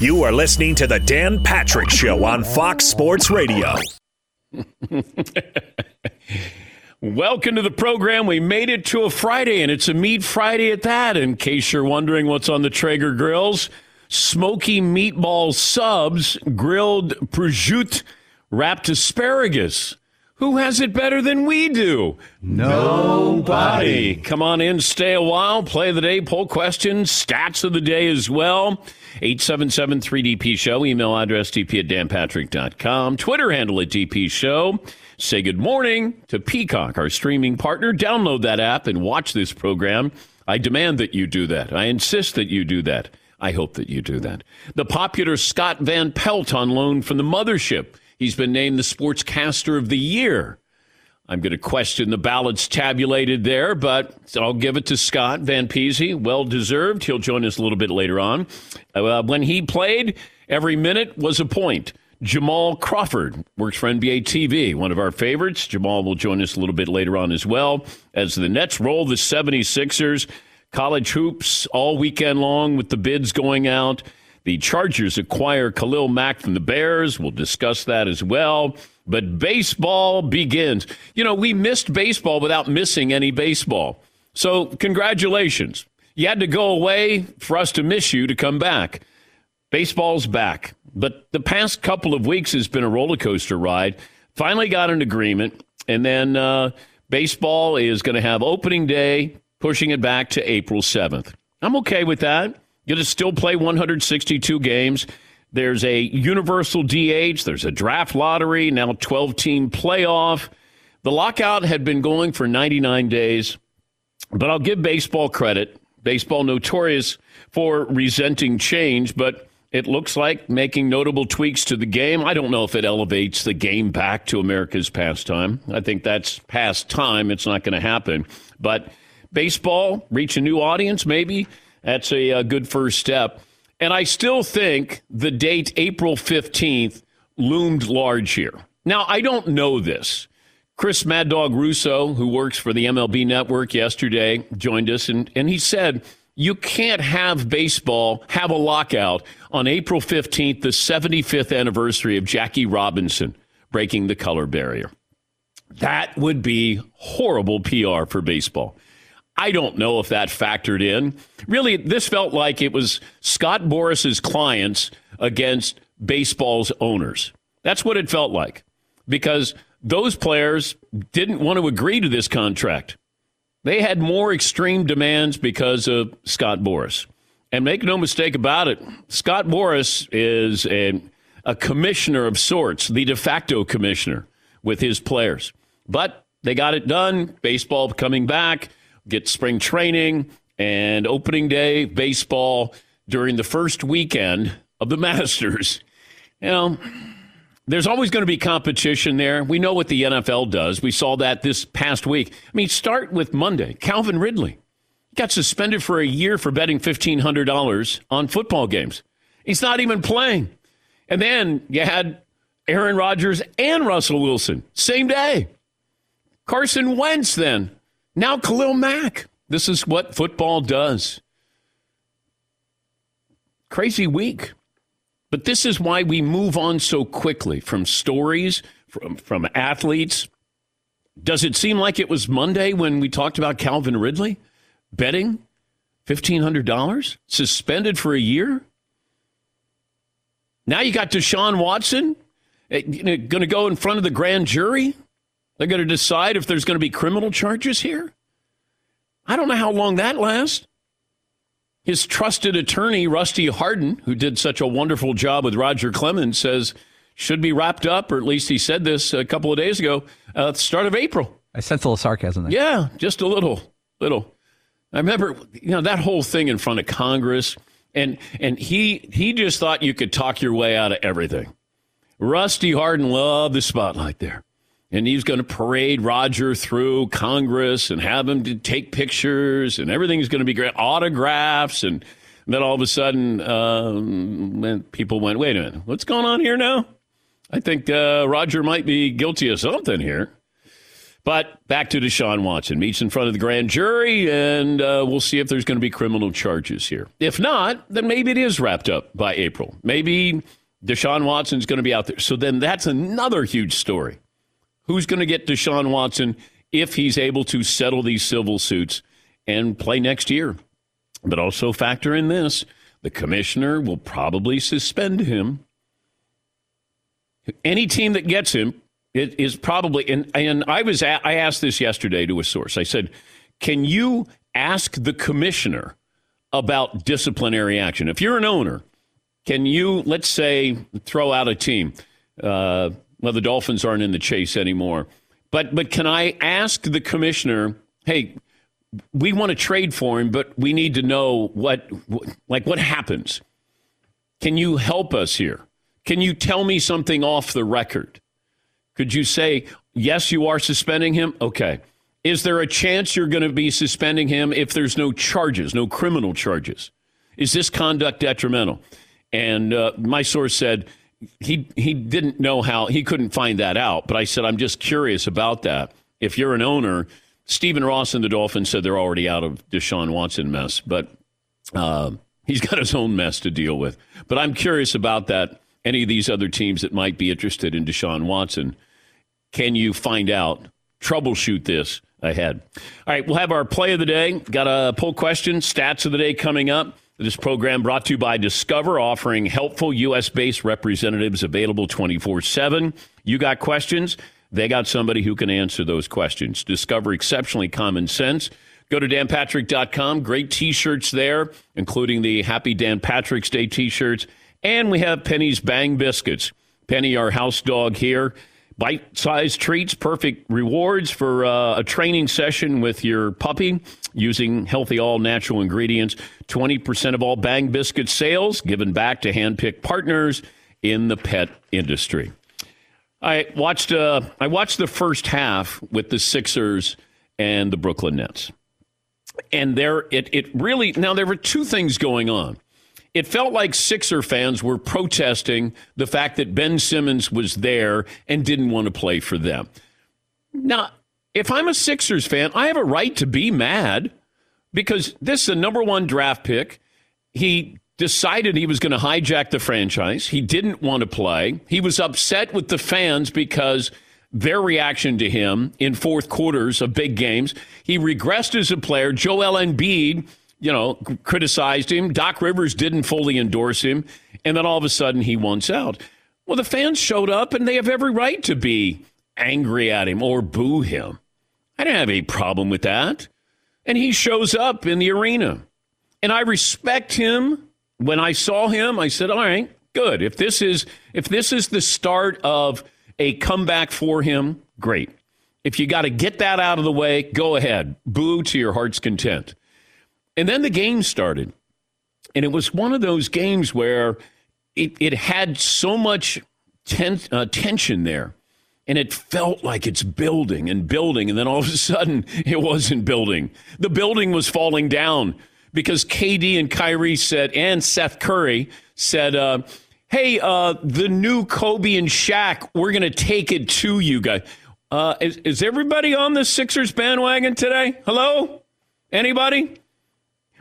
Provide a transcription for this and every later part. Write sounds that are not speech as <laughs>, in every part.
You are listening to the Dan Patrick Show on Fox Sports Radio. <laughs> Welcome to the program. We made it to a Friday, and it's a Meat Friday at that. In case you're wondering what's on the Traeger grills, smoky meatball subs, grilled prosciutto, wrapped asparagus. Who has it better than we do? Nobody. Come on in, stay a while, play the day, poll questions, stats of the day as well. 877 3DP Show, email address dp at danpatrick.com, Twitter handle at DP Show. Say good morning to Peacock, our streaming partner. Download that app and watch this program. I demand that you do that. I insist that you do that. I hope that you do that. The popular Scott Van Pelt on loan from the mothership. He's been named the Sportscaster of the Year. I'm going to question the ballots tabulated there, but I'll give it to Scott Van Peasy. Well deserved. He'll join us a little bit later on. Uh, when he played, every minute was a point. Jamal Crawford works for NBA TV, one of our favorites. Jamal will join us a little bit later on as well as the Nets roll the 76ers. College hoops all weekend long with the bids going out. The Chargers acquire Khalil Mack from the Bears. We'll discuss that as well. But baseball begins. You know, we missed baseball without missing any baseball. So, congratulations. You had to go away for us to miss you to come back. Baseball's back. But the past couple of weeks has been a roller coaster ride. Finally got an agreement, and then uh, baseball is going to have opening day, pushing it back to April 7th. I'm okay with that. Going to still play 162 games. There's a universal DH, there's a draft lottery, now 12 team playoff. The lockout had been going for 99 days, but I'll give baseball credit. Baseball notorious for resenting change, but it looks like making notable tweaks to the game. I don't know if it elevates the game back to America's pastime. I think that's past time. It's not going to happen. But baseball, reach a new audience, maybe. That's a, a good first step. And I still think the date April 15th loomed large here. Now, I don't know this. Chris Mad Dog Russo, who works for the MLB Network yesterday, joined us, and, and he said, you can't have baseball have a lockout on April 15th, the 75th anniversary of Jackie Robinson breaking the color barrier. That would be horrible PR for baseball. I don't know if that factored in. Really, this felt like it was Scott Boras's clients against baseball's owners. That's what it felt like because those players didn't want to agree to this contract. They had more extreme demands because of Scott Boras. And make no mistake about it, Scott Boras is a, a commissioner of sorts, the de facto commissioner with his players. But they got it done. Baseball coming back, get spring training and opening day baseball during the first weekend of the <laughs> Masters. You know, there's always going to be competition there. We know what the NFL does. We saw that this past week. I mean, start with Monday. Calvin Ridley got suspended for a year for betting $1,500 on football games. He's not even playing. And then you had Aaron Rodgers and Russell Wilson, same day. Carson Wentz, then. Now Khalil Mack. This is what football does. Crazy week. But this is why we move on so quickly from stories, from, from athletes. Does it seem like it was Monday when we talked about Calvin Ridley betting $1,500, suspended for a year? Now you got Deshaun Watson eh, going to go in front of the grand jury. They're going to decide if there's going to be criminal charges here. I don't know how long that lasts. His trusted attorney, Rusty Hardin, who did such a wonderful job with Roger Clemens, says should be wrapped up, or at least he said this a couple of days ago, uh, at the start of April. I sense a little sarcasm there. Yeah, just a little, little. I remember, you know, that whole thing in front of Congress, and and he he just thought you could talk your way out of everything. Rusty Hardin loved the spotlight there and he's going to parade Roger through Congress and have him to take pictures, and everything's going to be great, autographs, and then all of a sudden, um, people went, "Wait a minute, what's going on here now?" I think uh, Roger might be guilty of something here. But back to Deshaun Watson. Meets in front of the grand jury, and uh, we'll see if there's going to be criminal charges here. If not, then maybe it is wrapped up by April. Maybe Deshaun Watson's going to be out there. So then that's another huge story. Who's going to get Deshaun Watson if he's able to settle these civil suits and play next year? But also factor in this the commissioner will probably suspend him. Any team that gets him it is probably, and, and I was I asked this yesterday to a source. I said, "Can you ask the commissioner about disciplinary action? If you're an owner, can you, let's say, throw out a team? Uh, well, the Dolphins aren't in the chase anymore, but but can I ask the commissioner, hey?" We want to trade for him, but we need to know what, like, what happens. Can you help us here? Can you tell me something off the record? Could you say, yes, you are suspending him? Okay. Is there a chance you're going to be suspending him if there's no charges, no criminal charges? Is this conduct detrimental? And uh, my source said he he didn't know how he couldn't find that out. But I said I'm just curious about that. If you're an owner, Stephen Ross and the Dolphins said they're already out of Deshaun Watson mess, but uh, he's got his own mess to deal with. But I'm curious about that. Any of these other teams that might be interested in Deshaun Watson can you find out? Troubleshoot this ahead. All right, we'll have our play of the day. Got a poll question, stats of the day coming up. This program brought to you by Discover, offering helpful U.S. based representatives available 24 7. You got questions? They got somebody who can answer those questions. Discover exceptionally common sense. Go to danpatrick.com. Great t shirts there, including the Happy Dan Patrick's Day t shirts. And we have Penny's Bang Biscuits. Penny, our house dog here, bite sized treats, perfect rewards for uh, a training session with your puppy using healthy, all natural ingredients. 20% of all Bang Biscuit sales given back to hand picked partners in the pet industry. I watched, uh, I watched the first half with the Sixers and the Brooklyn Nets. And there, it, it really, now there were two things going on it felt like Sixer fans were protesting the fact that Ben Simmons was there and didn't want to play for them. Now, if I'm a Sixers fan, I have a right to be mad because this is a number one draft pick. He decided he was going to hijack the franchise. He didn't want to play. He was upset with the fans because their reaction to him in fourth quarters of big games. He regressed as a player. Joel Embiid you know, criticized him. Doc Rivers didn't fully endorse him. And then all of a sudden he wants out. Well, the fans showed up and they have every right to be angry at him or boo him. I don't have any problem with that. And he shows up in the arena. And I respect him. When I saw him, I said, all right, good. If this is if this is the start of a comeback for him, great. If you got to get that out of the way, go ahead. Boo to your heart's content. And then the game started. And it was one of those games where it, it had so much ten, uh, tension there. And it felt like it's building and building. And then all of a sudden, <laughs> it wasn't building. The building was falling down because KD and Kyrie said, and Seth Curry said, uh, hey, uh, the new Kobe and Shaq, we're going to take it to you guys. Uh, is, is everybody on the Sixers bandwagon today? Hello? Anybody?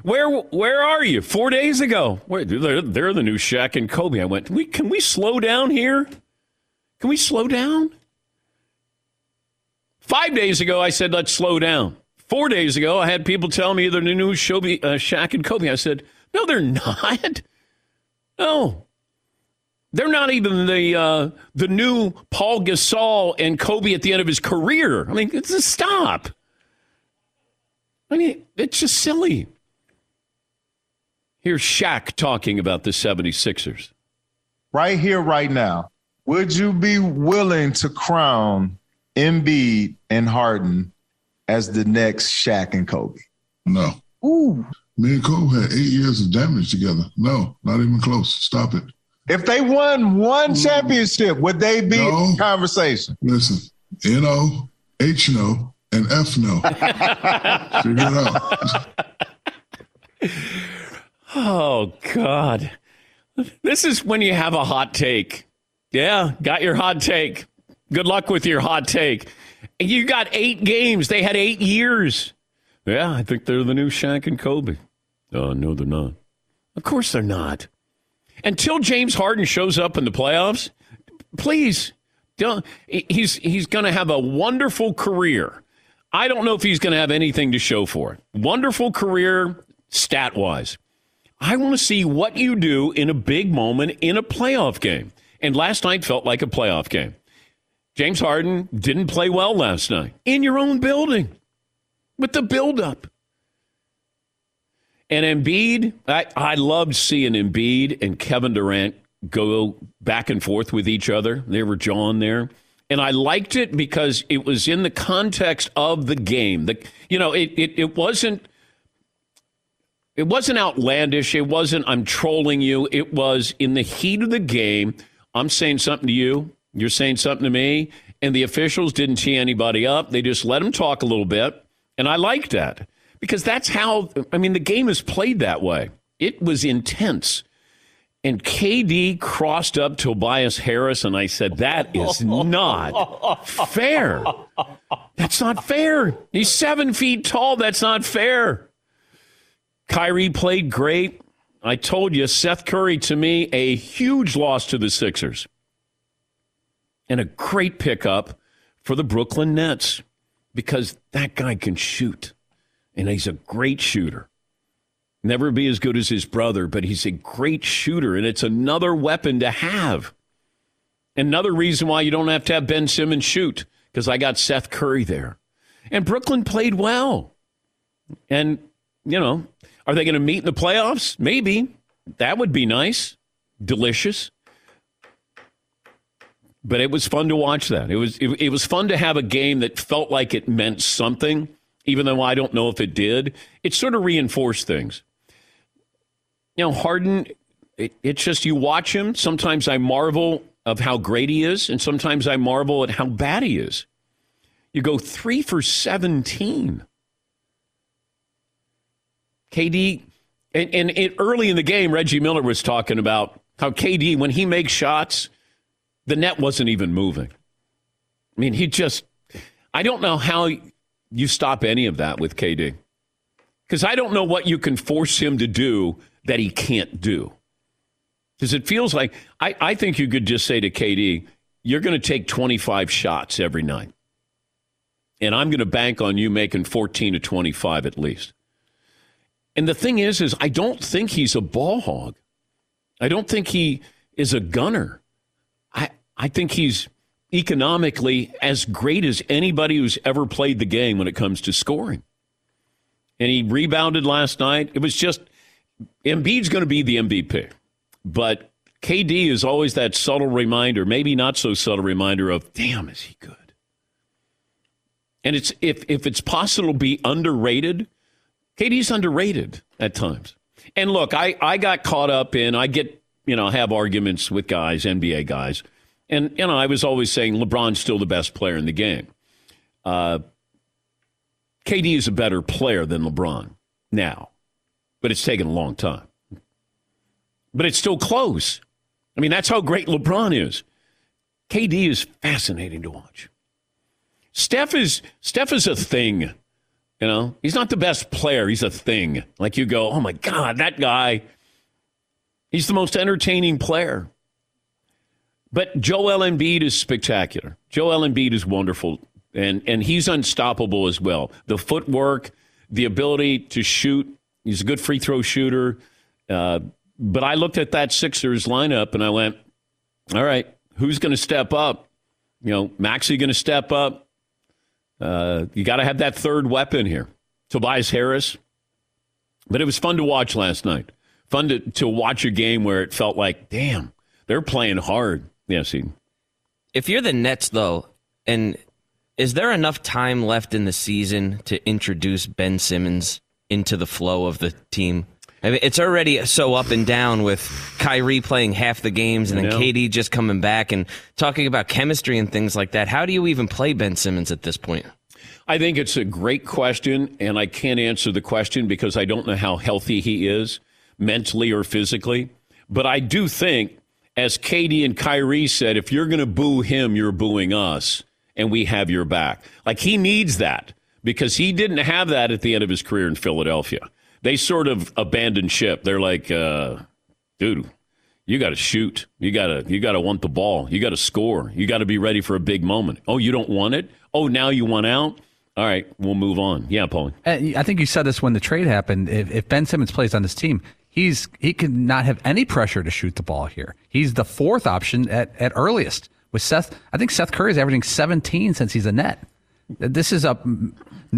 Where where are you? Four days ago, they're, they're the new Shaq and Kobe. I went. We can we slow down here? Can we slow down? Five days ago, I said let's slow down. Four days ago, I had people tell me they're the new Shobi, uh, Shaq and Kobe. I said no, they're <laughs> not. No, they're not even the uh, the new Paul Gasol and Kobe at the end of his career. I mean, it's a stop. I mean, it's just silly. Here's Shaq talking about the 76ers. Right here, right now, would you be willing to crown Embiid and Harden as the next Shaq and Kobe? No. Ooh. Me and Kobe had eight years of damage together. No, not even close. Stop it. If they won one championship, would they be no. conversation? Listen, N O, H no, and F no. <laughs> Figure it out. <laughs> Oh, God. This is when you have a hot take. Yeah, got your hot take. Good luck with your hot take. You got eight games. They had eight years. Yeah, I think they're the new Shaq and Kobe. Oh, no, they're not. Of course they're not. Until James Harden shows up in the playoffs, please don't. He's he's going to have a wonderful career. I don't know if he's going to have anything to show for it. Wonderful career, stat wise. I want to see what you do in a big moment in a playoff game. And last night felt like a playoff game. James Harden didn't play well last night in your own building with the buildup. And Embiid, I, I loved seeing Embiid and Kevin Durant go back and forth with each other. They were jawing there. And I liked it because it was in the context of the game. The, you know, it, it, it wasn't it wasn't outlandish. It wasn't I'm trolling you. It was in the heat of the game. I'm saying something to you. You're saying something to me. And the officials didn't tee anybody up. They just let them talk a little bit. And I liked that because that's how, I mean, the game is played that way. It was intense. And KD crossed up Tobias Harris, and I said, That is not fair. That's not fair. He's seven feet tall. That's not fair. Kyrie played great. I told you, Seth Curry to me, a huge loss to the Sixers. And a great pickup for the Brooklyn Nets because that guy can shoot. And he's a great shooter. Never be as good as his brother, but he's a great shooter. And it's another weapon to have. Another reason why you don't have to have Ben Simmons shoot because I got Seth Curry there. And Brooklyn played well. And, you know, are they going to meet in the playoffs? Maybe. That would be nice. Delicious. But it was fun to watch that. It was it, it was fun to have a game that felt like it meant something, even though I don't know if it did. It sort of reinforced things. You know, Harden, it, it's just you watch him. Sometimes I marvel of how great he is, and sometimes I marvel at how bad he is. You go three for 17. KD, and, and it, early in the game, Reggie Miller was talking about how KD, when he makes shots, the net wasn't even moving. I mean, he just, I don't know how you stop any of that with KD. Because I don't know what you can force him to do that he can't do. Because it feels like, I, I think you could just say to KD, you're going to take 25 shots every night. And I'm going to bank on you making 14 to 25 at least. And the thing is, is I don't think he's a ball hog. I don't think he is a gunner. I I think he's economically as great as anybody who's ever played the game when it comes to scoring. And he rebounded last night. It was just Embiid's going to be the MVP, but KD is always that subtle reminder, maybe not so subtle reminder of, damn, is he good? And it's if if it's possible to be underrated KD's underrated at times. And look, I, I got caught up in, I get, you know, have arguments with guys, NBA guys. And, you know, I was always saying LeBron's still the best player in the game. Uh, KD is a better player than LeBron now, but it's taken a long time. But it's still close. I mean, that's how great LeBron is. KD is fascinating to watch. Steph is Steph is a thing. You know, he's not the best player. He's a thing. Like you go, oh my God, that guy, he's the most entertaining player. But Joel Embiid is spectacular. Joel Embiid is wonderful, and, and he's unstoppable as well. The footwork, the ability to shoot, he's a good free throw shooter. Uh, but I looked at that Sixers lineup and I went, all right, who's going to step up? You know, Maxey going to step up? Uh, you got to have that third weapon here. Tobias Harris. But it was fun to watch last night. Fun to, to watch a game where it felt like, damn, they're playing hard. Yeah, see. If you're the Nets, though, and is there enough time left in the season to introduce Ben Simmons into the flow of the team? I mean, it's already so up and down with Kyrie playing half the games and then KD just coming back and talking about chemistry and things like that. How do you even play Ben Simmons at this point? I think it's a great question, and I can't answer the question because I don't know how healthy he is mentally or physically. But I do think as KD and Kyrie said, if you're going to boo him, you're booing us, and we have your back. Like he needs that because he didn't have that at the end of his career in Philadelphia. They sort of abandon ship. They're like, uh, dude, you got to shoot. You got to you got to want the ball. You got to score. You got to be ready for a big moment. Oh, you don't want it? Oh, now you want out? All right, we'll move on. Yeah, Paul. I think you said this when the trade happened. If, if Ben Simmons plays on this team, he's he can not have any pressure to shoot the ball here. He's the fourth option at, at earliest. With Seth, I think Seth Curry is averaging 17 since he's a net. This is a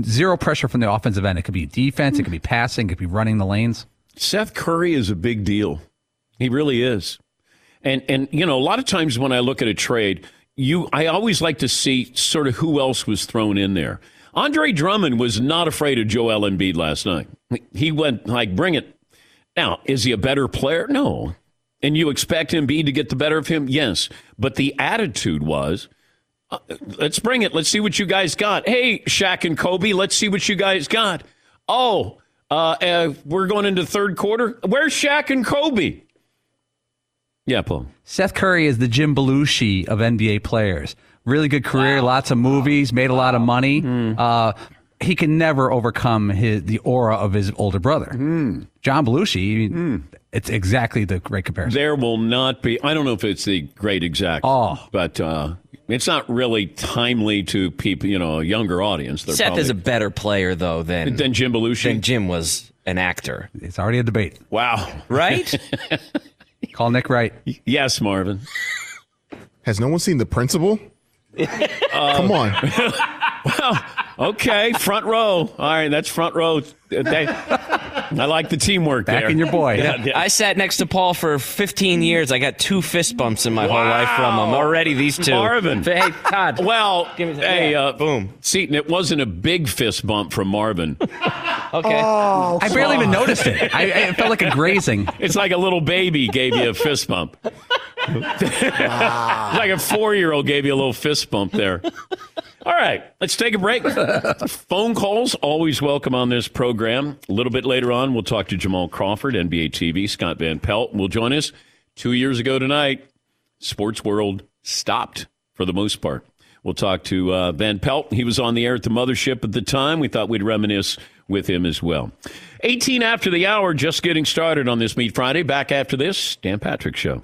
zero pressure from the offensive end. It could be defense, it could be passing, it could be running the lanes. Seth Curry is a big deal. He really is. And and you know, a lot of times when I look at a trade, you I always like to see sort of who else was thrown in there. Andre Drummond was not afraid of Joel Embiid last night. He went like, "Bring it." Now, is he a better player? No. And you expect Embiid to get the better of him? Yes. But the attitude was, let's bring it. Let's see what you guys got. Hey, Shaq and Kobe, let's see what you guys got. Oh, uh, uh, we're going into third quarter. Where's Shaq and Kobe? Yeah, Paul. Seth Curry is the Jim Belushi of NBA players. Really good career, wow. lots of movies, made a lot of money. Mm. Uh, he can never overcome his the aura of his older brother, mm. John Belushi. Mm. It's exactly the great comparison. There will not be. I don't know if it's the great exact. Oh, but uh, it's not really timely to people, you know, a younger audience. They're Seth probably, is a better player though than than Jim Belushi. Than Jim was an actor. It's already a debate. Wow, right? <laughs> Call Nick Wright. Yes, Marvin. Has no one seen the principal? <laughs> Uh, Come on. <laughs> well, okay, front row. All right, that's front row. They, I like the teamwork Back there. in your boy. Yeah, yeah. I sat next to Paul for 15 years. I got two fist bumps in my wow. whole life from him. Already these two. Marvin. Hey, Todd. Well, hey, uh, boom. Seton, it wasn't a big fist bump from Marvin. okay. Oh, I barely even noticed it. I, it felt like a grazing. It's like a little baby gave you a fist bump. Wow. like a four-year-old gave you a little fist bump there. All right, let's take a break. Phone calls always welcome on this program. A little bit later on, we'll talk to Jamal Crawford, NBA TV. Scott Van Pelt will join us. Two years ago tonight, sports world stopped for the most part. We'll talk to uh, Van Pelt. He was on the air at the mothership at the time. We thought we'd reminisce with him as well. 18 after the hour, just getting started on this Meat Friday. Back after this, Dan Patrick Show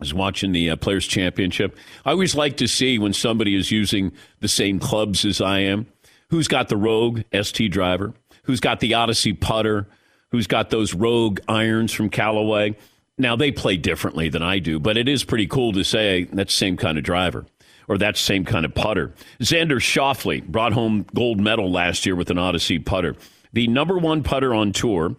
was watching the uh, Players Championship. I always like to see when somebody is using the same clubs as I am. Who's got the Rogue ST driver? Who's got the Odyssey putter? Who's got those Rogue irons from Callaway? Now they play differently than I do, but it is pretty cool to say that's same kind of driver or that same kind of putter. Xander Schauffele brought home gold medal last year with an Odyssey putter, the number one putter on tour,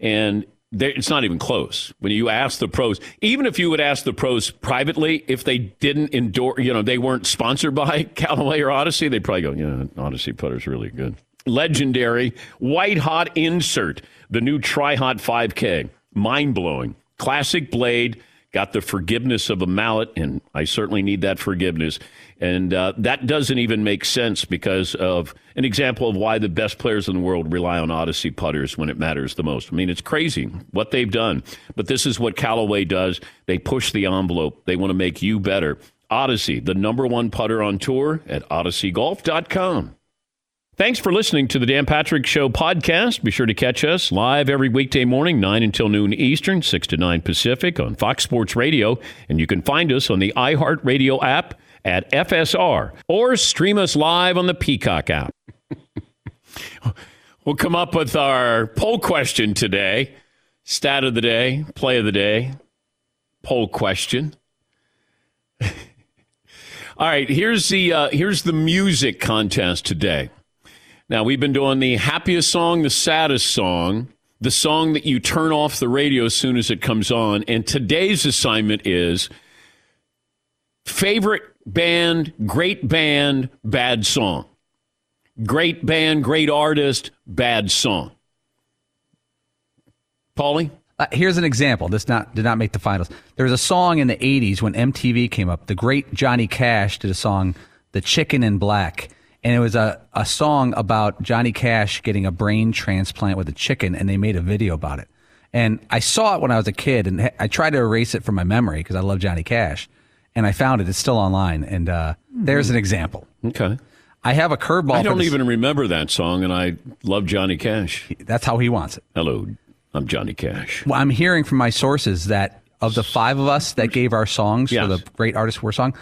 and it's not even close. When you ask the pros, even if you would ask the pros privately, if they didn't endorse, you know, they weren't sponsored <laughs> by Callaway or Odyssey, they'd probably go, yeah, Odyssey putter's really good. Legendary white hot insert, the new Tri Hot 5K, mind blowing. Classic blade, got the forgiveness of a mallet, and I certainly need that forgiveness. And uh, that doesn't even make sense because of an example of why the best players in the world rely on Odyssey putters when it matters the most. I mean, it's crazy what they've done. But this is what Callaway does. They push the envelope, they want to make you better. Odyssey, the number one putter on tour at odysseygolf.com. Thanks for listening to the Dan Patrick Show podcast. Be sure to catch us live every weekday morning, 9 until noon Eastern, 6 to 9 Pacific on Fox Sports Radio. And you can find us on the iHeartRadio app at FSR or stream us live on the Peacock app. <laughs> we'll come up with our poll question today. Stat of the day, play of the day, poll question. <laughs> All right, here's the uh, here's the music contest today. Now we've been doing the happiest song, the saddest song, the song that you turn off the radio as soon as it comes on, and today's assignment is favorite band, great band, bad song. Great band, great artist, bad song. Paulie? Uh, here's an example. This not did not make the finals. There was a song in the 80s when MTV came up. The great Johnny Cash did a song, The Chicken in Black. And it was a, a song about Johnny Cash getting a brain transplant with a chicken, and they made a video about it. And I saw it when I was a kid, and I tried to erase it from my memory because I love Johnny Cash. And I found it; it's still online. And uh, there's an example. Okay. I have a curveball. I don't even remember that song, and I love Johnny Cash. That's how he wants it. Hello, I'm Johnny Cash. Well, I'm hearing from my sources that of the five of us that gave our songs Yes. for the great artists we're song,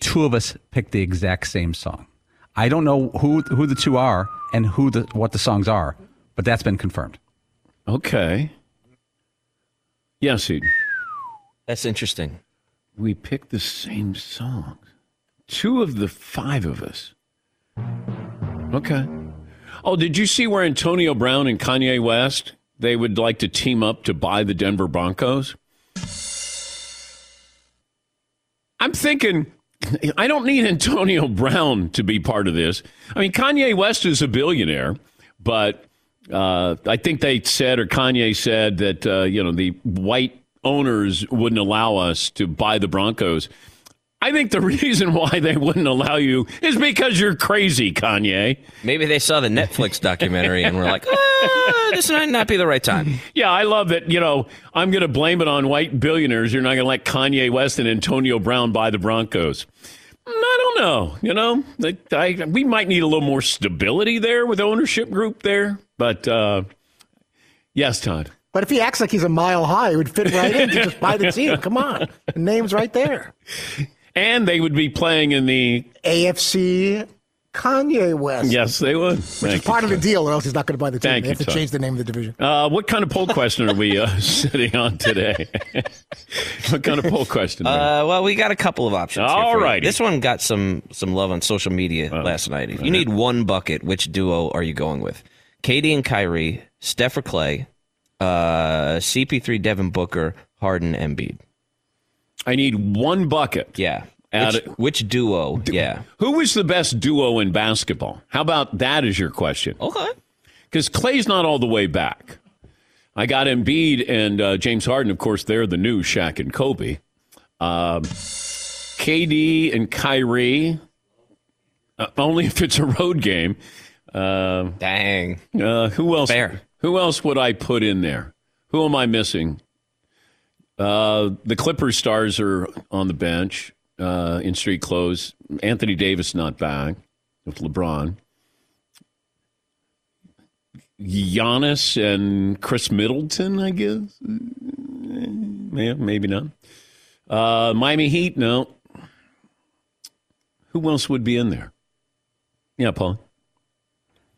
two of us picked the exact same song. I don't know who who the two are and who the what the songs are, but that's been confirmed. Okay. Yes, he, That's interesting. we picked the same songs. Two of the five of us. Okay. Oh, did you see where Antonio Brown and Kanye West they would like to team up to buy the Denver Broncos? I'm thinking I don't need Antonio Brown to be part of this. I mean, Kanye West is a billionaire, but uh, I think they said, or Kanye said, that uh, you know the white owners wouldn't allow us to buy the Broncos. I think the <laughs> reason why they wouldn't allow you is because you're crazy, Kanye. Maybe they saw the Netflix documentary and were like, ah, this might not be the right time. Yeah, I love that. You know, I'm going to blame it on white billionaires. You're not going to let Kanye West and Antonio Brown buy the Broncos. Mm, I don't know. You know, I, I, we might need a little more stability there with ownership group there. But uh, yes, Todd. But if he acts like he's a mile high, he would fit right in to just buy the team. Come on. The name's right there. <laughs> And they would be playing in the. AFC Kanye West. Yes, they would. Which Thank is part you, of the deal, or else he's not going to buy the team. Thank they you, have to Todd. change the name of the division. Uh, what kind of poll question are we uh, <laughs> sitting on today? <laughs> what kind of poll question? Uh, well, we got a couple of options. here All for you. righty. This one got some some love on social media last night. If you need one bucket, which duo are you going with? KD and Kyrie, Steph or Clay, uh, CP3, Devin Booker, Harden, Embiid. I need one bucket. Yeah. Which, of- which duo? Yeah. Who is the best duo in basketball? How about that is your question? Okay. Because Clay's not all the way back. I got Embiid and uh, James Harden. Of course, they're the new Shaq and Kobe. Um, KD and Kyrie, uh, only <laughs> if it's a road game. Um Dang. uh, who else? Fair. Who else would I put in there? Who am I missing? Uh, the Clippers stars are on the bench uh, in street clothes. Anthony Davis not back with LeBron. Giannis and Khris Middleton, I guess. Yeah, maybe not. Uh, Miami Heat, no. Who else would be in there? Yeah, Paul.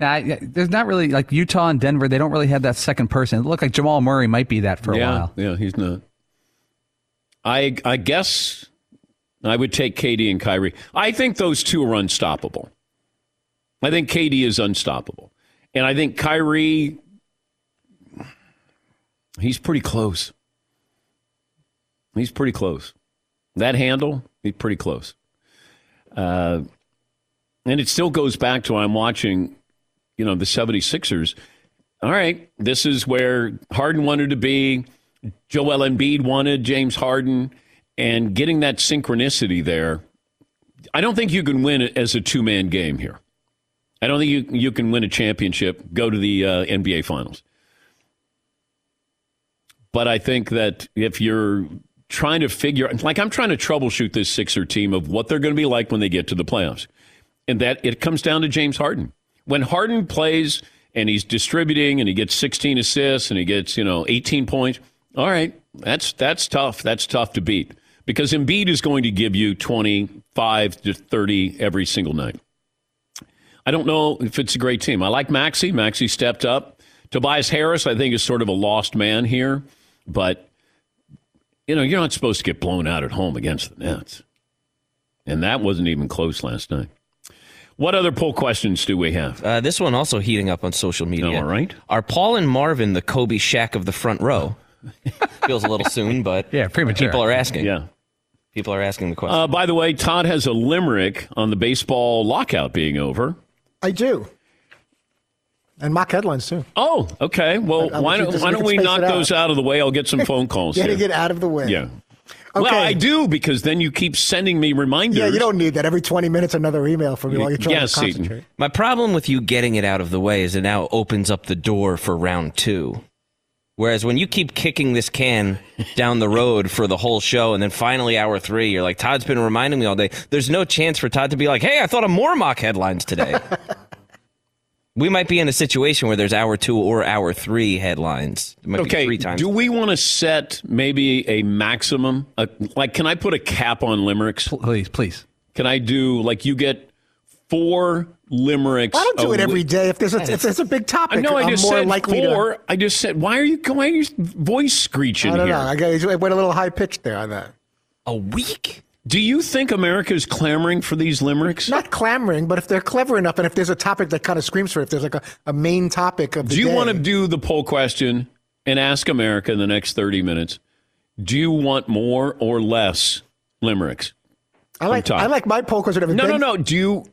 There's not really like Utah and Denver. They don't really have that second person. It looked like Jamal Murray might be that for a yeah, while. Yeah, he's not. I I guess I would take KD and Kyrie. I think those two are unstoppable. I think KD is unstoppable. And I think Kyrie he's pretty close. He's pretty close. That handle, he's pretty close. Uh, and it still goes back to I'm watching, you know, the 76ers. All right, this is where Harden wanted to be. Joel Embiid wanted James Harden, and getting that synchronicity there. I don't think you can win it as a two man game here. I don't think you you can win a championship, go to the uh, NBA Finals. But I think that if you're trying to figure, like I'm trying to troubleshoot this Sixer team of what they're going to be like when they get to the playoffs, and that it comes down to James Harden. When Harden plays and he's distributing and he gets 16 assists and he gets you know 18 points, all right, that's that's tough. That's tough to beat because Embiid is going to give you 25 to 30 every single night. I don't know if it's a great team. I like Maxey. Maxey stepped up. Tobias Harris, I think, is sort of a lost man here, but you know you're not supposed to get blown out at home against the Nets, and that wasn't even close last night. What other poll questions do we have? Uh, this one also heating up on social media. All right. Are Paul and Marvin the Kobe Shaq of the front row? <laughs> Feels a little soon, but Yeah, premature. people are asking. Yeah. People are asking the question. Uh, by the way, Todd has a limerick on the baseball lockout being over. I do. And mock headlines, too. Oh, okay. Well, I- I why don't why we don't we knock it out. those out of the way? I'll get some phone calls. <laughs> Getting here. it out of the way. Yeah. Okay. Well, I do because then you keep sending me reminders. Yeah, you don't need that. Every 20 minutes, another email from me while you're trying Yes, to Seton. concentrate. My problem with you getting it out of the way is it now opens up the door for round two, Whereas when you keep kicking this can down the road for the whole show, and then finally hour three, you're like, Todd's been reminding me all day. There's no chance for Todd to be like, hey, I thought of more mock headlines today. <laughs> we might be in a situation where there's hour two or hour three headlines. It might be Okay, three times. do we want to set maybe a maximum? A, like, can I put a cap on limericks? Please, please. Can I do like you get four limericks? I don't do it every day. If there's a, if there's a big topic, I know. I am just more said likely four. to. I just said, why are you? Why are your voice screeching I don't here? know. I, got, I went a little high pitched there on that. a week? Do you think America is clamoring for these limericks? Not clamoring, but if they're clever enough, and if there's a topic that kind of screams for it, if there's like a, a main topic of the Do you day, want to do the poll question and ask America in the next 30 minutes? Do you want more or less limericks? I like I like my poll question. No, no, no. Do you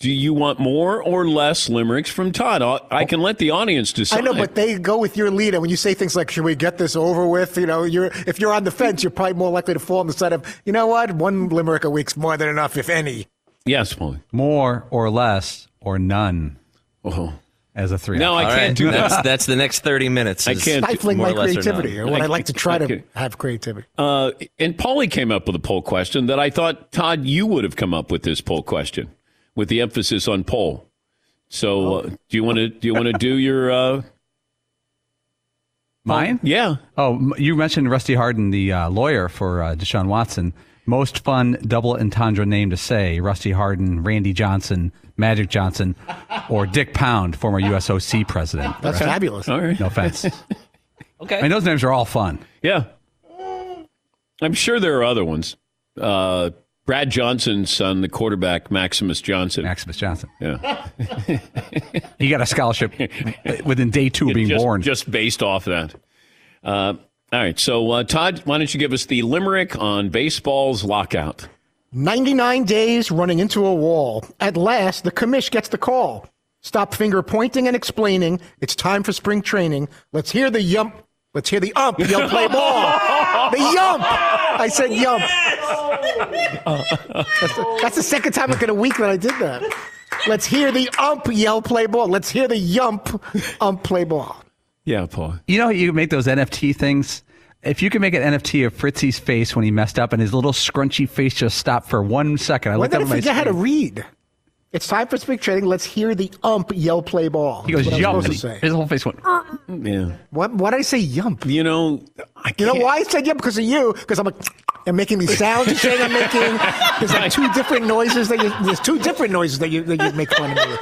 do you want more or less limericks from Todd? I, I can let the audience decide. I know, but they go with your lead, and when you say things like "Should we get this over with?" You know, you're if you're on the fence, you're probably more likely to fall on the side of, you know what, one limerick a week's more than enough, if any. yes, Paulie. More or less or none Oh. as a three. No, I All can't right, do that. That's, that's the next 30 minutes. I can't Stifling my or less or creativity, or, when I, I- like to try to have creativity. Uh, and Paulie came up with a poll question that I thought Todd you would have come up with this poll question with the emphasis on poll. So uh, do you want to do you want to do your uh, Mine? yeah? Oh, you mentioned Rusty Hardin, the uh, lawyer for uh, Deshaun Watson. Most fun double entendre name to say: Rusty Hardin, Randy Johnson, Magic Johnson, <laughs> or Dick Pound, former USOC president. That's fabulous. All right. No offense. <laughs> okay. I Okay. mean, those names are all fun. Yeah. I'm sure there are other ones. Brad Johnson's son, the quarterback, Maximus Johnson. Maximus Johnson. Yeah. <laughs> He got a scholarship within day two of being just, born. just based off that. Uh, all right. So, uh, Todd, why don't you give us the limerick on baseball's lockout? 99 days running into a wall. At last, the commish gets the call. Stop finger pointing and explaining. It's time for spring training. Let's hear the yump. Let's hear the ump yell play ball. The yump. I said yump. That's the, that's the second time like in a week that I did that. Let's hear the ump yell play ball. Let's hear the yump ump play ball. Yeah, Paul. You know, you make those NFT things. If you can make an NFT of Fritzy's face when he messed up and his little scrunchy face just stopped for one second, I When looked did up I at my forget how to read? It's time for spring training. Let's hear the ump yell play ball. He goes, That's what yum. I'm and supposed to he- His whole face went, "Er." Yeah. What? Why did I say yump? You know, I You know can't- why I said yump? Because of you. Because I'm like, I'm making these sounds. You're saying I'm making. There's like two different noises that you. There's two different noises that you that you make fun of me.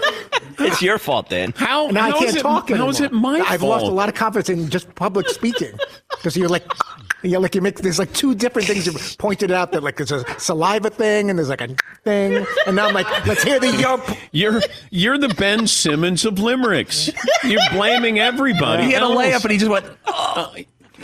It's your fault then. How, Now I can't is it, talk anymore. How is it my fault? I've fault? lost a lot of confidence in just public speaking because you're like. You're like you make there's like two different things you pointed out that like there's a saliva thing and there's like a thing and now I'm like let's hear the yump You're you're the Ben Simmons of limericks. You're blaming everybody. he had a else. layup and he just went, oh.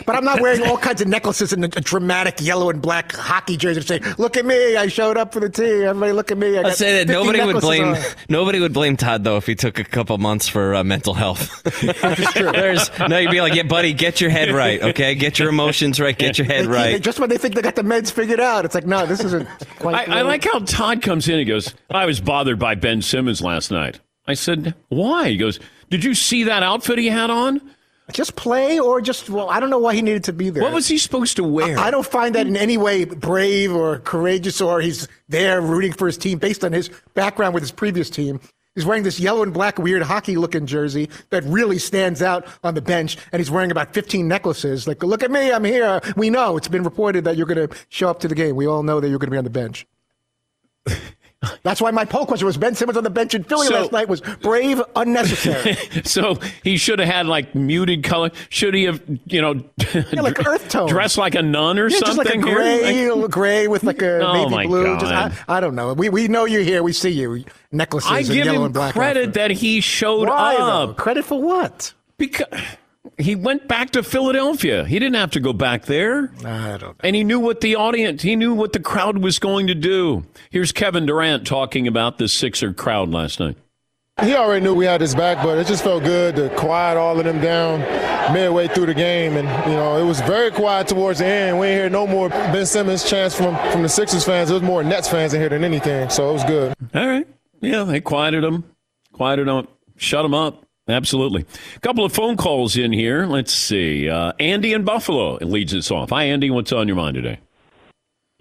But I'm not wearing all kinds of necklaces and a, a dramatic yellow and black hockey jersey to say, "Look at me! I showed up for the team. Everybody, look at me!" I I'd say that nobody would blame on." <laughs> nobody would blame Todd though if he took a couple months for uh, mental health. <laughs> There's no, you'd be like, yeah, buddy, get your head right, okay? Get your emotions right, get your head They- right. Just when they think they got the meds figured out, it's like, no, this isn't quite. I, I like how Todd comes in. He goes, "I was bothered by Ben Simmons last night." I said, "Why?" He goes, "Did you see that outfit he had on? Just play or just well, I don't know why he needed to be there. What was he supposed to wear?" I don't find that in any way brave or courageous or he's there rooting for his team based on his background with his previous team. He's wearing this yellow and black weird hockey looking jersey that really stands out on the bench, and he's wearing about 15 necklaces. Like, look at me, I'm here. We know it's been reported that you're going to show up to the game. We all know that you're going to be on the bench. <laughs> <laughs> That's why my poll question was Ben Simmons on the bench in Philly So- last night was brave, unnecessary. <laughs> So he should have had like muted color. Should he have, you know, like earth tones. dressed like a nun or Yeah, just like something? gray, Like- gray with like a <laughs> Oh, navy blue. Just, I. I don't know. We, we know you're here. We see you. Necklaces I and give yellow him and black. credit outfit. that he showed Why, though? up Credit for what? because he went back to Philadelphia. He didn't have to go back there. I don't know. And he knew what the audience, he knew what the crowd was going to do. Here's Kevin Durant talking about the Sixer crowd last night. He already knew we had his back, but it just felt good to quiet all of them down midway through the game. And, you know, it was very quiet towards the end. We ain't hear no more Ben Simmons chants from, from the Sixers fans. It was more Nets fans in here than anything. So it was good. All right. Yeah, they quieted him, quieted him, shut him up. Absolutely. A couple of phone calls in here. Let's see. Uh, Andy in Buffalo leads us off. Hi, Andy. What's on your mind today?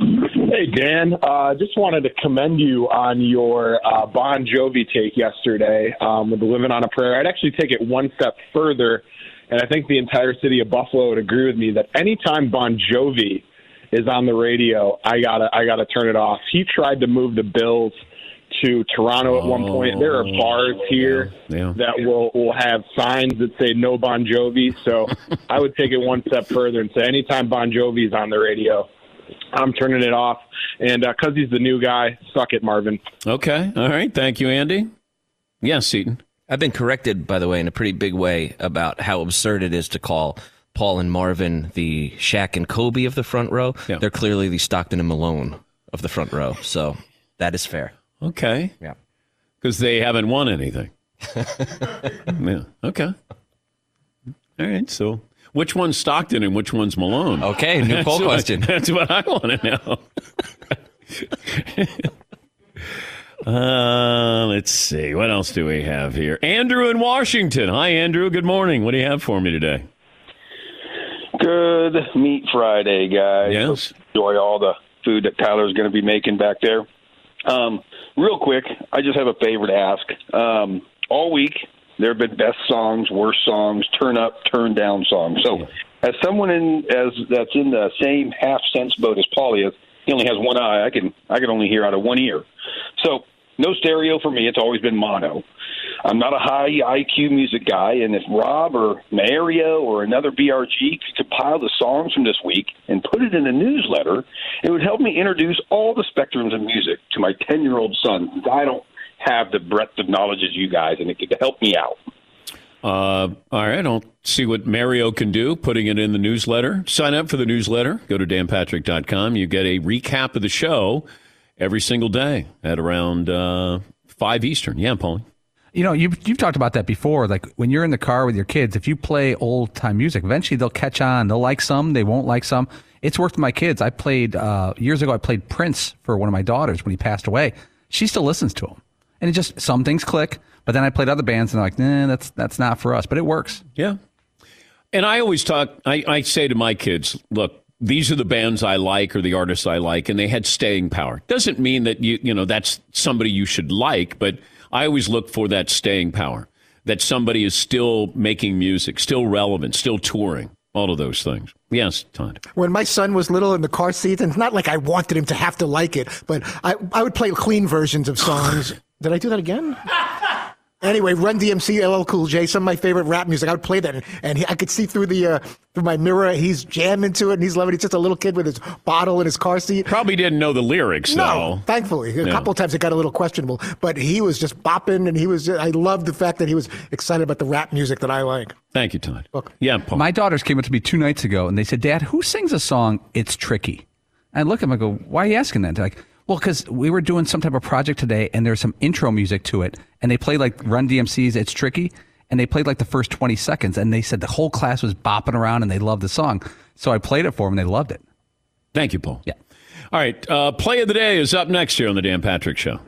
Hey, Dan. Uh, just wanted to commend you on your uh, Bon Jovi take yesterday um, with the Living on a Prayer. I'd actually take it one step further, and I think the entire city of Buffalo would agree with me that anytime Bon Jovi is on the radio, I gotta I gotta turn it off. He tried to move the Bills to Toronto at one point. There are oh, bars here Oh, Yeah. that will will have signs that say no Bon Jovi. So <laughs> I would take it one step further and say anytime Bon Jovi is on the radio, I'm turning it off. And uh, because he's the new guy, suck it, Marvin. Okay. All right. Thank you, Andy. Yes, Seton. I've been corrected, by the way, in a pretty big way about how absurd it is to call Paul and Marvin the Shaq and Kobe of the front row. Yeah. They're clearly the Stockton and Malone of the front row. So that is fair. Okay. Yeah. Because they haven't won anything. <laughs> yeah. Okay. All right. So, which one's Stockton and which one's Malone? Okay, new poll That's what- question. <laughs> that's what I want to know. <laughs> uh, let's see. What else do we have here? Andrew in Washington. Hi, Andrew. Good morning. What do you have for me today? Good Meat Friday, guys. Yes. Enjoy all the food that Tyler's going to be making back there. Um, real quick, I just have a favor to ask. Um, all week, there have been best songs, worst songs, turn up, turn down songs. So, as someone in as that's in the same half sense boat as Paulie is, he only has one eye. I can I can only hear out of one ear. So, no stereo for me. It's always been mono. I'm not a high IQ music guy, and if Rob or Mario or another BRG could compile the songs from this week and put it in a newsletter, it would help me introduce all the spectrums of music to my 10 year old son. I don't have the breadth of knowledge as you guys, and it could help me out. Uh, all right, I'll see what Mario can do, putting it in the newsletter. Sign up for the newsletter. Go to danpatrick.com. You get a recap of the show every single day at around uh, 5 Eastern. Yeah, Paulie. You know, you've, you've talked about that before. Like when you're in the car with your kids, if you play old time music, eventually they'll catch on. They'll like some, they won't like some. It's worked with my kids. I played, uh, years ago, I played Prince for one of my daughters when he passed away. She still listens to him. And it just, some things click. But then I played other bands and they're like, nah, that's, that's not for us. But it works. Yeah. And I always talk, I, I say to my kids, look, these are the bands I like or the artists I like, and they had staying power. Doesn't mean that you, you know, that's somebody you should like, but I always look for that staying power, that somebody is still making music, still relevant, still touring, all of those things. Yes, Todd. When my son was little in the car seat, and it's not like I wanted him to have to like it, but I, I would play clean versions of songs. <laughs> Did I do that again? Anyway, Run DMC, LL Cool J, some of my favorite rap music. I would play that, and, and he, I could see through the uh, through my mirror. He's jamming to it, and he's loving it. He's just a little kid with his bottle in his car seat. Probably didn't know the lyrics, No, though. thankfully, a Yeah. couple times it got a little questionable, but he was just bopping, and he was. I loved the fact that he was excited about the rap music that I like. Thank you, Todd. Yeah, Paul. My daughters came up to me two nights ago and they said, Dad, who sings a song, It's Tricky? And I look at them, I go, Why are you asking that? They're like, Well, because we were doing some type of project today and there's some intro music to it. And they played like Run DMC's It's Tricky. And they played like the first 20 seconds. And they said the whole class was bopping around and they loved the song. So I played it for them and they loved it. Thank you, Paul. Yeah. All right. Uh, play of the day is up next here on the Dan Patrick Show.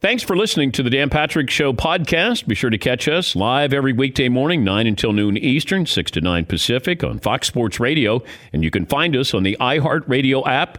Thanks for listening to the Dan Patrick Show podcast. Be sure to catch us live every weekday morning, 9 until noon Eastern, 6 to 9 Pacific on Fox Sports Radio. And you can find us on the iHeartRadio app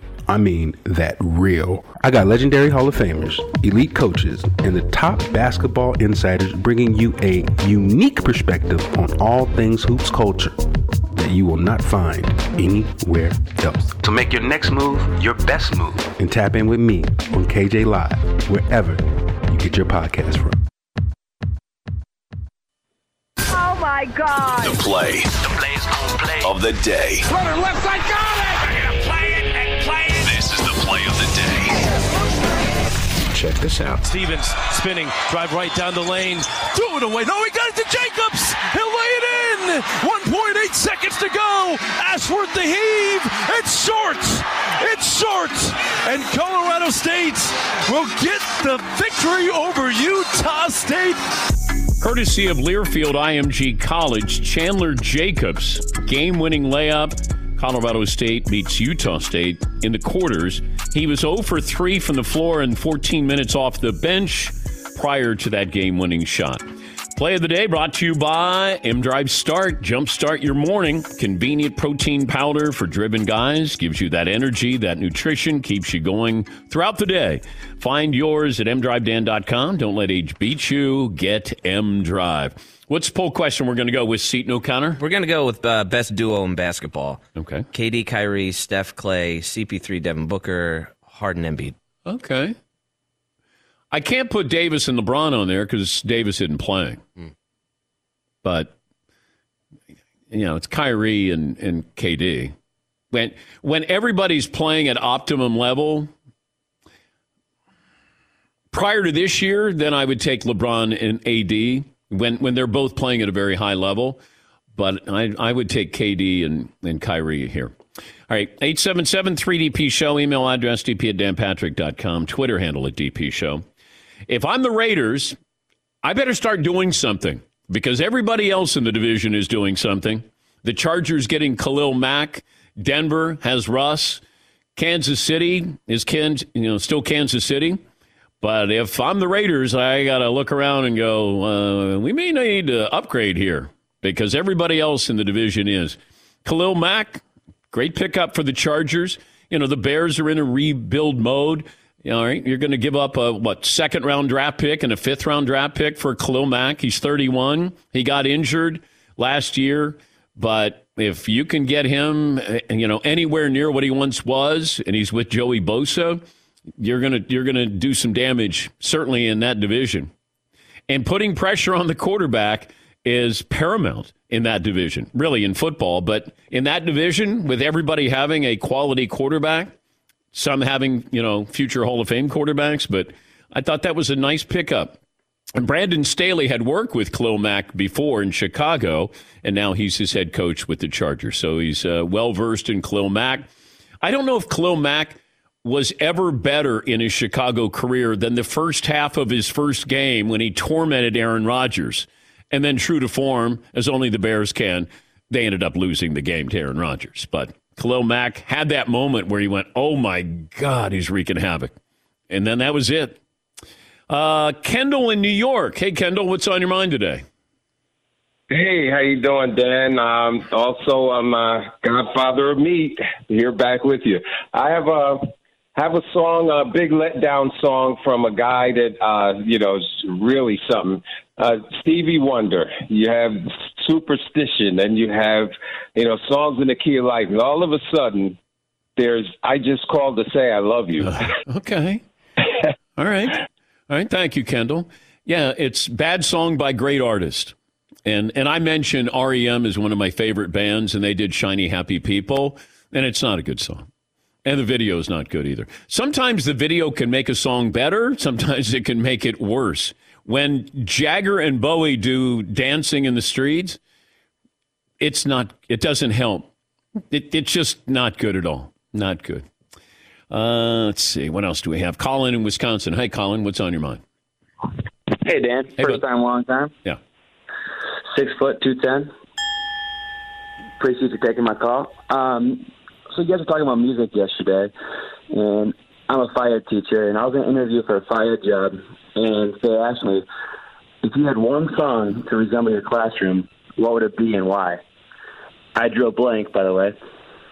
I mean that real. I got legendary Hall of Famers, elite coaches, and the top basketball insiders bringing you a unique perspective on all things hoops culture that you will not find anywhere else. So make your next move your best move and tap in with me on KJ Live, wherever you get your podcast from. Oh my God. The play. The play's gonna play of the day. Runner left side, got it! Check this out. Stevens spinning, drive right down the lane, threw it away. No, he got it to Jacobs. He'll lay it in. 1.8 seconds to go. Ashworth the heave. It's short. It's short. And Colorado State will get the victory over Utah State. Courtesy of Learfield IMG College, Chandler Jacobs, game winning layup. Colorado State beats Utah State in the quarters. He was 0 for 3 from the floor and 14 minutes off the bench prior to that game winning shot. Play of the day brought to you by M Drive Start. Jumpstart your morning. Convenient protein powder for driven guys. Gives you that energy, that nutrition, keeps you going throughout the day. Find yours at mdrivedan.com. Don't let age beat you. Get M Drive. What's the poll question we're going to go with, Seton O'Connor? We're going to go with uh, best duo in basketball. Okay. KD, Kyrie, Steph, Clay, CP3, Devin Booker, Harden, Embiid. Okay. I can't put Davis and LeBron on there because Davis isn't playing. Hmm. But you know, it's Kyrie and, and KD. When when everybody's playing at optimum level, prior to this year, then I would take LeBron and AD when when they're both playing at a very high level. But I, I would take KD and, and Kyrie here. All right, 877 3DP Show, email address dp at danpatrick.com, Twitter handle at DP Show. If I'm the Raiders, I better start doing something because everybody else in the division is doing something. The Chargers getting Khalil Mack, Denver has Russ, Kansas City is Ken, you know, still Kansas City. But if I'm the Raiders, I got to look around and go, uh, we may need to upgrade here because everybody else in the division is. Khalil Mack, great pickup for the Chargers. You know, the Bears are in a rebuild mode. All right, you're going to give up a what second round draft pick and a fifth round draft pick for Khalil Mack. He's 31. He got injured last year, but if you can get him, eh, you know, anywhere near what he once was, and he's with Joey Bosa, you're gonna you're gonna do some damage certainly in that division. And putting pressure on the quarterback is paramount in that division, really in football, but in that division with everybody having a quality quarterback some having, you know, future Hall of Fame quarterbacks, but I thought that was a nice pickup. And Brandon Staley had worked with Mack before in Chicago, and now he's his head coach with the Chargers. So he's uh, well versed in Mack. I don't know if Mack was ever better in his Chicago career than the first half of his first game when he tormented Aaron Rodgers. And then, true to form, as only the Bears can, they ended up losing the game to Aaron Rodgers. But Khalil Mack had that moment where he went, "Oh my God, he's wreaking havoc," and then that was it. Uh, Kendall in New York. Hey, Kendall, what's on your mind today? Hey, how you doing, Dan? Um, also, I'm a godfather of meat. Here back with you. I have a have a song, a big letdown song from a guy that uh, you know is really something. Uh, Stevie Wonder. You have superstition, and you have you know songs in the key of life, and all of a sudden, there's I just called to say I love you. okay. <laughs> All right. All right. Thank you, Kendall. Yeah, it's bad song by great artist. And and I mentioned REM is one of my favorite bands, and they did Shiny Happy People, and it's not a good song. And the video is not good either. Sometimes the video can make a song better, sometimes it can make it worse. When Jagger and Bowie do dancing in the streets, it's not it doesn't help. It, it's just not good at all. Not good. Uh, let's see. What else do we have? Colin in Wisconsin. Hey, Colin, what's on your mind? Hey, Dan. Hey, First bud. time, long time. Yeah. Six foot, 210. Appreciate you taking my call. Um, so, you guys were talking about music yesterday, and I'm a fire teacher, and I was in an interview for a fire job, and they asked me if you had one song to resemble your classroom, what would it be and why? I drew a blank, by the way.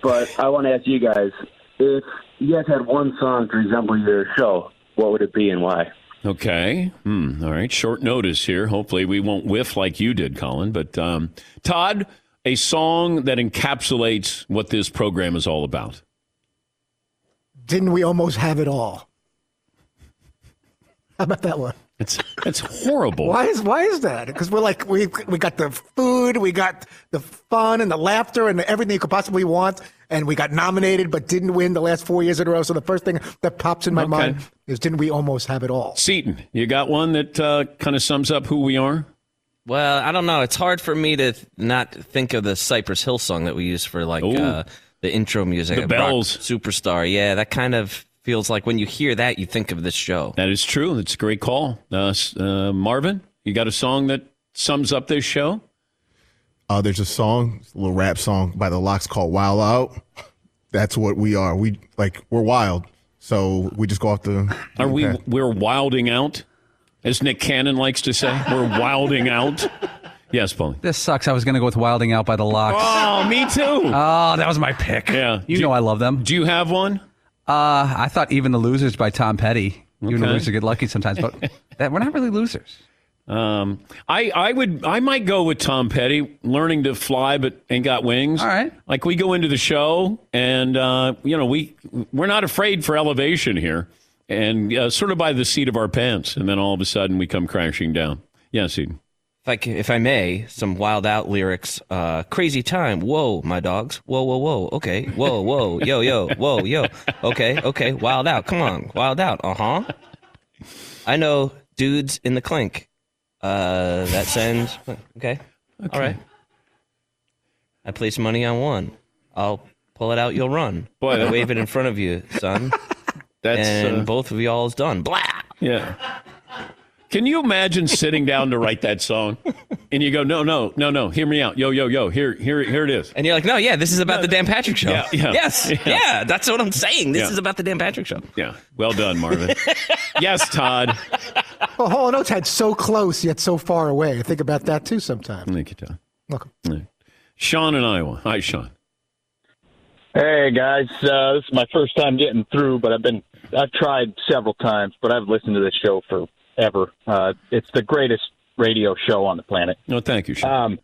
But I want to ask you guys if you guys had one song to resemble your show, what would it be and why? Okay. Hmm. All right. Short notice here. Hopefully, we won't whiff like you did, Colin. But um, Todd, a song that encapsulates what this program is all about. Didn't we almost have it all? How about that one? It's it's horrible. Why is why is that? Because we're like we we got the food, we got the fun and the laughter and everything you could possibly want, and we got nominated but didn't win the last four years in a row. So the first thing that pops in my Okay. mind is, didn't we almost have it all? Seton, you got one that uh, kind of sums up who we are? Well, I don't know. It's hard for me to th- not think of the Cypress Hill song that we use for like uh, the intro music. The Rock bells. Superstar. Yeah, that kind of feels like when you hear that, you think of this show. That is true. That's a great call. Uh, uh, Marvin, you got a song that sums up this show? Uh, there's a song, a little rap song by the LOX called Wild Out. That's what we are. We like we're wild. So we just go off the. Are we? Okay. We're wilding out, as Nick Cannon likes to say. We're wilding out. Yes, Paul. This sucks. I was going to go with Wilding Out by the LOX. Oh, me too. Oh, that was my pick. Yeah. You know I love them. Do you have one? Uh, I thought Even the Losers by Tom Petty. Even the losers get lucky sometimes, but <laughs> that, we're not really losers. Um, I, I would I might go with Tom Petty, learning to fly but ain't got wings. All right. Like we go into the show and uh, you know we we're not afraid for elevation here, and uh, sort of by the seat of our pants, and then all of a sudden we come crashing down. Yes, Eden. If I, c- if I may, some wild out lyrics. Uh, crazy time. Whoa, my dogs. Whoa, whoa, whoa. Okay. Whoa, whoa. Yo, yo. Whoa, yo. Okay, okay. Wild out. Come on. Wild out. Uh huh. I know dudes in the clink. Uh, that sends. Okay. All right. I place money on one. I'll pull it out. You'll run. Boy, I wave it in front of you, son. That's, and uh, both of y'all is done. Blah. Yeah. Can you imagine sitting down to write that song, and you go, no, no, no, no, hear me out, yo, yo, yo, here, here, here it is. And you're like, no, yeah, this is about the Dan Patrick show. Yeah, yeah. Yes, <laughs> Yeah. yeah. that's what I'm saying. This Yeah. is about the Dan Patrick show. Yeah, well done, Marvin. <laughs> yes, Todd. Well, Hall and Oates had so close yet so far away. I think about that too sometimes. Thank you, Todd. Welcome. Sean in Iowa. Hi, Sean. Hey guys, uh, this is my first time getting through, but I've been I've tried several times, but I've listened to this show forever. Uh, it's the greatest radio show on the planet. No, thank you, Sean. Um,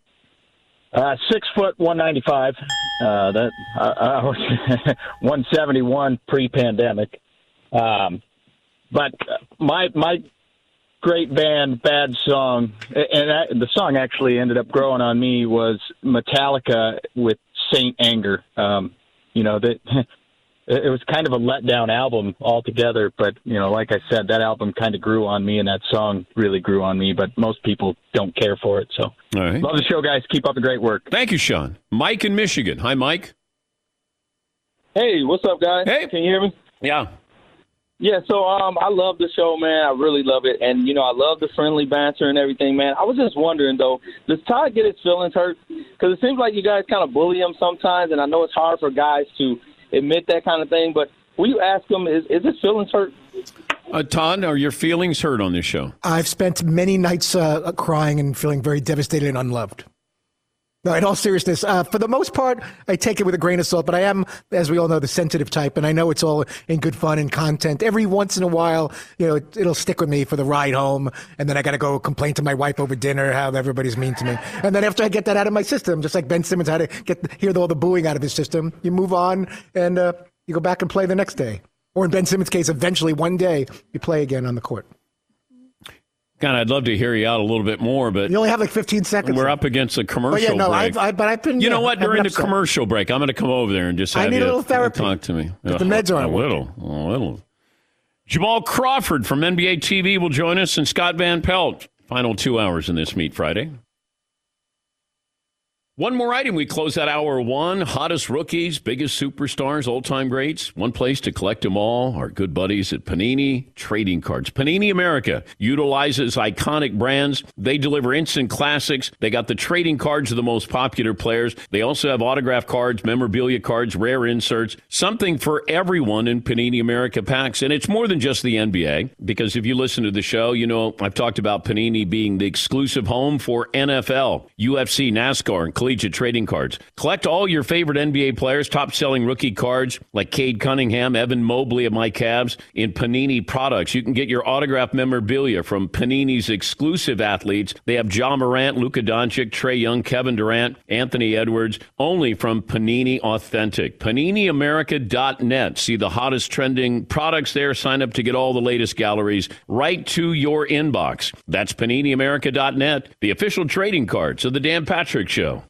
uh, six foot one ninety five. Uh, that I, I was <laughs> one seventy one pre pandemic. Um, but my my great band, bad song, and I, the song actually ended up growing on me was Metallica with Saint Anger. Um, you know that <laughs> it was kind of a letdown album altogether, but you know, like I said, that album kind of grew on me, and that song really grew on me. But most people don't care for it. So, All right. love the show, guys. Keep up the great work. Thank you, Sean. Mike in Michigan. Hi, Mike. Hey, what's up, guys? Hey, can you hear me? Yeah. Yeah, so um, I love the show, man. I really love it, and you know, I love the friendly banter and everything, man. I was just wondering though, does Todd get his feelings hurt? Because it seems like you guys kind of bully him sometimes, and I know it's hard for guys to admit that kind of thing. But will you ask him, is is his feelings hurt? Uh, Todd, are your feelings hurt on this show? I've spent many nights uh, crying and feeling very devastated and unloved. No, in all seriousness, uh, for the most part, I take it with a grain of salt, but I am, as we all know, the sensitive type, and I know it's all in good fun and content. Every once in a while, you know, it, it'll stick with me for the ride home, and then I got to go complain to my wife over dinner how everybody's mean to me. And then after I get that out of my system, just like Ben Simmons had to get hear all the booing out of his system, you move on and uh, you go back and play the next day. Or in Ben Simmons' case, eventually one day you play again on the court. God, I'd love to hear you out a little bit more, but You only have like 15 seconds. we're up against a commercial But yeah, no, break. I've, I, but I've been. you know yeah, what? During the commercial break, I'm going to come over there and just have I need a little therapy. talk to me. 'Cause the meds aren't a little, a little. Jamal Crawford from NBA TV will join us, and Scott Van Pelt. Final two hours in this Meat Friday. One more item. We close out hour one. Hottest rookies, biggest superstars, all time greats. One place to collect them all. Our good buddies at Panini Trading Cards. Panini America utilizes iconic brands. They deliver instant classics. They got the trading cards of the most popular players. They also have autograph cards, memorabilia cards, rare inserts, something for everyone in Panini America packs. And it's more than just the NBA because if you listen to the show, you know I've talked about Panini being the exclusive home for NFL, UFC, NASCAR, and collegiate trading cards. Collect all your favorite NBA players, top selling rookie cards like Cade Cunningham, Evan Mobley of my Cavs in Panini products. You can get your autograph memorabilia from Panini's exclusive athletes. They have Ja Morant, Luka Doncic, Trae Young, Kevin Durant, Anthony Edwards, only from Panini Authentic. PaniniAmerica.net. See the hottest trending products there. Sign up to get all the latest galleries right to your inbox. That's PaniniAmerica.net, the official trading cards of the Dan Patrick Show.